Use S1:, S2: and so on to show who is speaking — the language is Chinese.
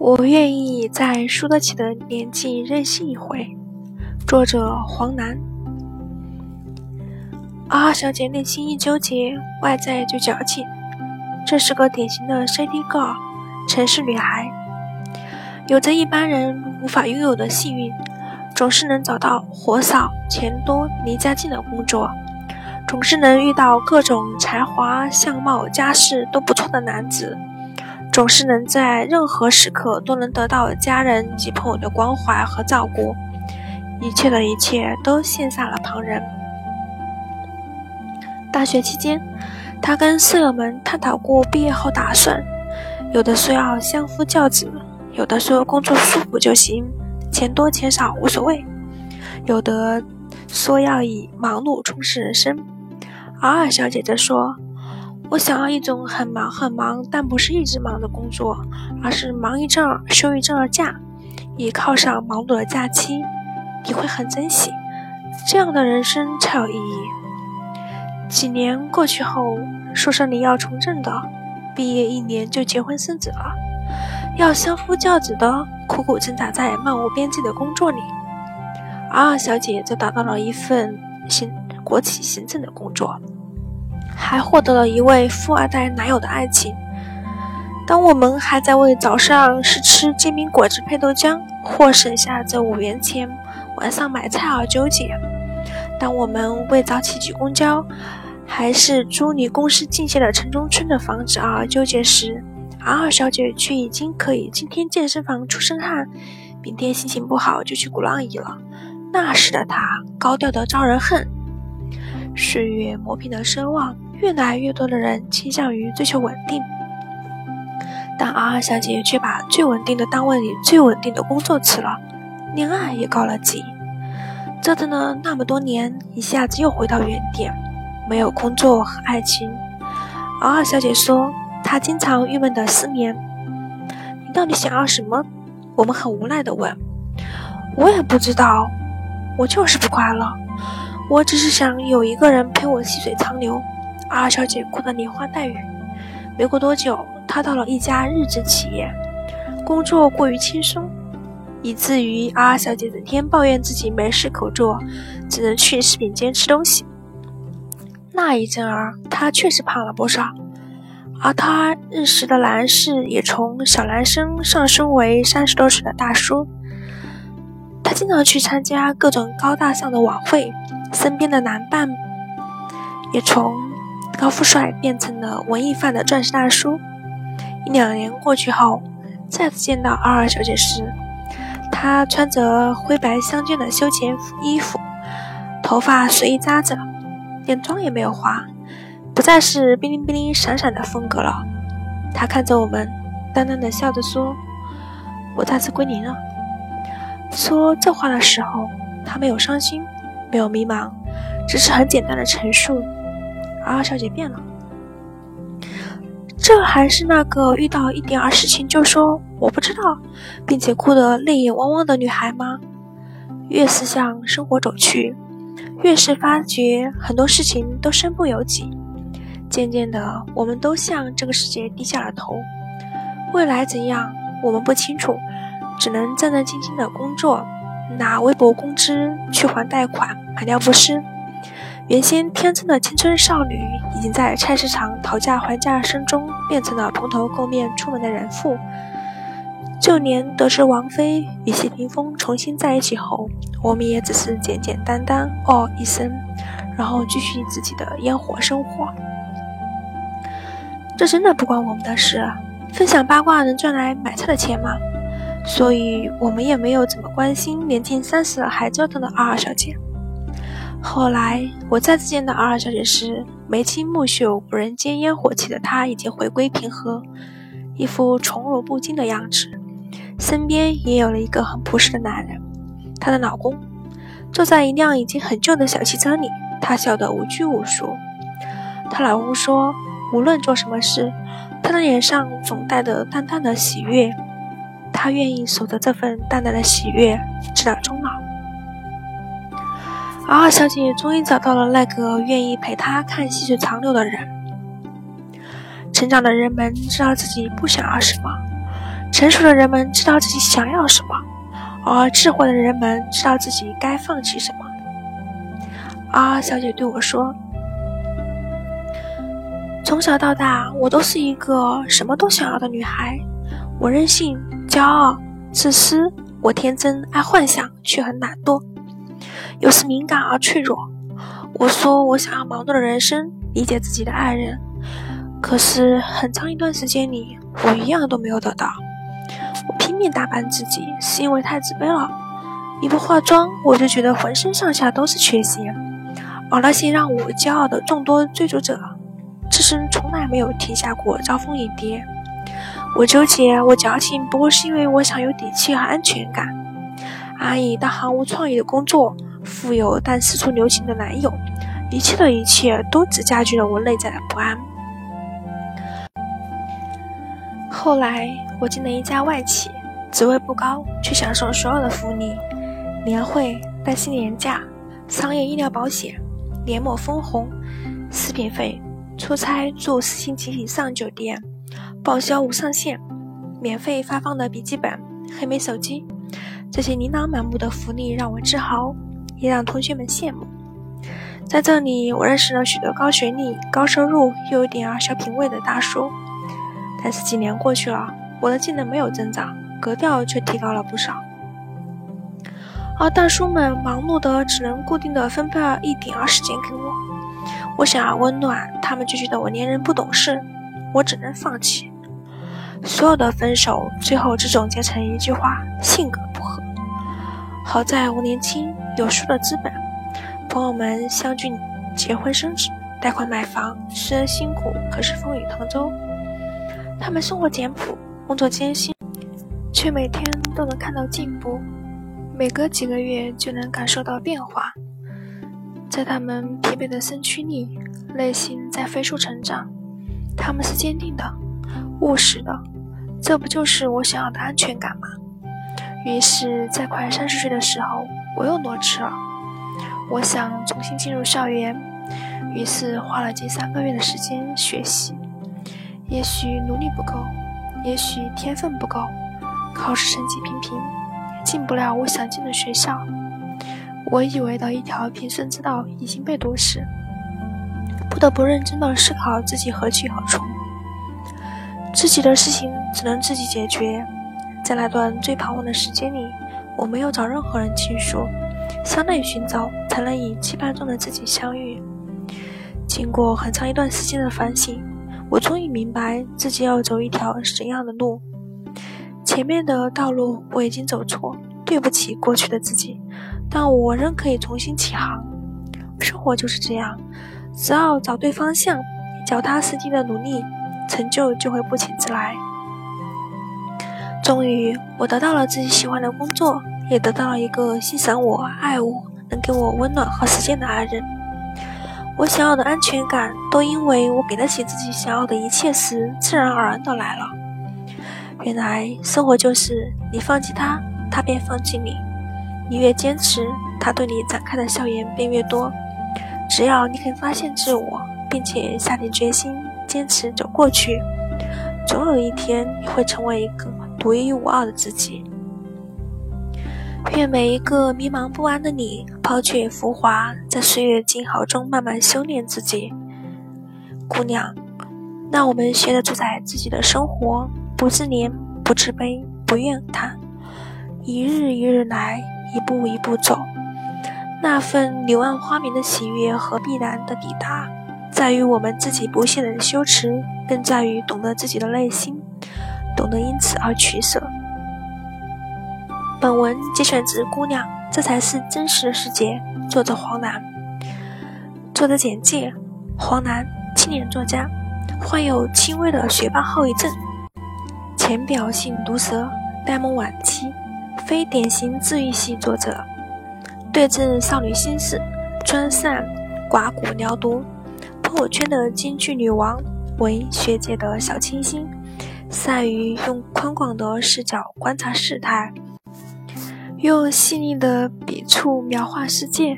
S1: 我愿意在输得起的年纪任性一回。作者：黄楠。二小姐内心一纠结，外在就矫情。这是个典型的 City Girl，城市女孩，有着一般人无法拥有的幸运，总是能找到活少、钱多、离家近的工作，总是能遇到各种才华、相貌、家世都不错的男子。总是能在任何时刻都能得到家人及朋友的关怀和照顾，一切的一切都羡煞了旁人。大学期间，他跟舍友们探讨过毕业后打算，有的说要相夫教子，有的说工作舒服就行，钱多钱少无所谓，有的说要以忙碌充实人生。而二小姐则说。我想要一种很忙很忙，但不是一直忙的工作，而是忙一阵儿休一阵儿假，依靠上忙碌的假期，你会很珍惜，这样的人生才有意义。几年过去后，说生你要从政的，毕业一年就结婚生子了；要相夫教子的，苦苦挣扎在漫无边际的工作里。而二小姐则达到了一份行国企行政的工作。还获得了一位富二代男友的爱情。当我们还在为早上是吃煎饼果子配豆浆，或省下这五元钱晚上买菜而纠结；当我们为早起挤公交，还是租离公司近些的城中村的房子而纠结时，而二小姐却已经可以今天健身房出身汗，明天心情不好就去鼓浪屿了。那时的她高调的招人恨。岁月磨平了奢望。越来越多的人倾向于追求稳定，但 R 小姐却把最稳定的单位里最稳定的工作辞了，恋爱也告了急，折腾了那么多年，一下子又回到原点，没有工作和爱情。R 小姐说，她经常郁闷的失眠。你到底想要什么？我们很无奈的问。我也不知道，我就是不快乐。我只是想有一个人陪我细水长流。二小姐哭得连花带雨。没过多久，她到了一家日资企业，工作过于轻松，以至于二小姐整天抱怨自己没事可做，只能去食品间吃东西。那一阵儿，她确实胖了不少，而她认识的男士也从小男生上升为三十多岁的大叔。她经常去参加各种高大上的晚会，身边的男伴也从。高富帅变成了文艺范的钻石大叔。一两年过去后，再次见到二二小姐时，她穿着灰白相间的休闲衣服，头发随意扎着，连妆也没有化，不再是冰灵冰灵闪闪的风格了。她看着我们，淡淡的笑着说：“我再次归零了。”说这话的时候，她没有伤心，没有迷茫，只是很简单的陈述。二小姐变了，这还是那个遇到一点儿事情就说我不知道，并且哭得泪眼汪汪的女孩吗？越是向生活走去，越是发觉很多事情都身不由己。渐渐的，我们都向这个世界低下了头。未来怎样，我们不清楚，只能战战兢兢的工作，拿微薄工资去还贷款、买尿不湿。原先天真的青春少女，已经在菜市场讨价还价声中变成了蓬头垢面出门的人妇。就连得知王菲与谢霆锋重新在一起后，我们也只是简简单单哦一声，然后继续自己的烟火生活。这真的不关我们的事，分享八卦能赚来买菜的钱吗？所以我们也没有怎么关心年近三十还折腾的二二小姐。后来我再次见到二二小姐时，眉清目秀、不人间烟火气的她已经回归平和，一副宠辱不惊的样子。身边也有了一个很朴实的男人，她的老公，坐在一辆已经很旧的小汽车里，她笑得无拘无束。她老公说，无论做什么事，她的脸上总带着淡淡的喜悦，她愿意守着这份淡淡的喜悦，直到终老。二小姐终于找到了那个愿意陪她看细水长流的人。成长的人们知道自己不想要什么，成熟的人们知道自己想要什么，而智慧的人们知道自己该放弃什么。啊，小姐对我说：“从小到大，我都是一个什么都想要的女孩。我任性、骄傲、自私，我天真、爱幻想，却很懒惰，有时敏感而脆弱。我说我想要矛盾的人生，理解自己的爱人。可是很长一段时间里，我一样都没有得到。我拼命打扮自己，是因为太自卑了。一不化妆，我就觉得浑身上下都是缺陷。”而那些让我骄傲的众多追逐者，自身从来没有停下过招蜂引蝶。我纠结，我矫情，不过是因为我想有底气和安全感。安逸但毫无创意的工作，富有但四处留情的男友，一切的一切都只加剧了我内在的不安。后来，我进了一家外企，职位不高，却享受所有的福利：年会、带薪年假、商业医疗保险。年末分红、食品费、出差住四星级以上酒店、报销无上限、免费发放的笔记本、黑莓手机，这些琳琅满目的福利让我自豪，也让同学们羡慕。在这里，我认识了许多高学历、高收入又有点儿小品位的大叔。但是几年过去了，我的技能没有增长，格调却提高了不少。而大叔们忙碌的只能固定的分配一点儿时间给我，我想要温暖，他们就觉得我粘人不懂事，我只能放弃。所有的分手最后只总结成一句话：性格不合。好在我年轻，有数的资本，朋友们相聚结婚生子，贷款买房，虽然辛苦，可是风雨同舟。他们生活简朴，工作艰辛，却每天都能看到进步。每隔几个月就能感受到变化，在他们疲惫的身躯里，内心在飞速成长。他们是坚定的、务实的，这不就是我想要的安全感吗？于是，在快三十岁的时候，我又裸辞了。我想重新进入校园，于是花了近三个月的时间学习。也许努力不够，也许天分不够，考试成绩平平。进不了我想进的学校，我以为的一条平生之道已经被堵死，不得不认真的思考自己何去何从。自己的事情只能自己解决。在那段最彷徨的时间里，我没有找任何人倾诉，向内寻找，才能与期盼中的自己相遇。经过很长一段时间的反省，我终于明白自己要走一条怎样的路。前面的道路我已经走错，对不起过去的自己，但我仍可以重新起航。生活就是这样，只要找对方向，脚踏实地的努力，成就就会不请自来。终于，我得到了自己喜欢的工作，也得到了一个欣赏我、爱我、能给我温暖和时间的爱人。我想要的安全感，都因为我给得起自己想要的一切时，自然而然的来了。原来生活就是你放弃他，他便放弃你；你越坚持，他对你展开的笑颜便越多。只要你肯发现自我，并且下定决心坚持走过去，总有一天你会成为一个独一无二的自己。愿每一个迷茫不安的你抛却浮华，在岁月静好中慢慢修炼自己。姑娘，让我们学着主宰自己的生活。不自怜，不自卑，不怨叹，一日一日来，一步一步走。那份柳暗花明的喜悦和必然的抵达，在于我们自己不懈的修持，更在于懂得自己的内心，懂得因此而取舍。本文节选自《姑娘》，这才是真实的世界。作者黄楠。作者简介：黄楠，青年作家，患有轻微的学霸后遗症。浅表性毒舌，呆萌晚期，非典型治愈系作者，对症少女心事，专善刮骨疗毒。火圈的京剧女王，为学姐的小清新，善于用宽广的视角观察事态，用细腻的笔触描画世界。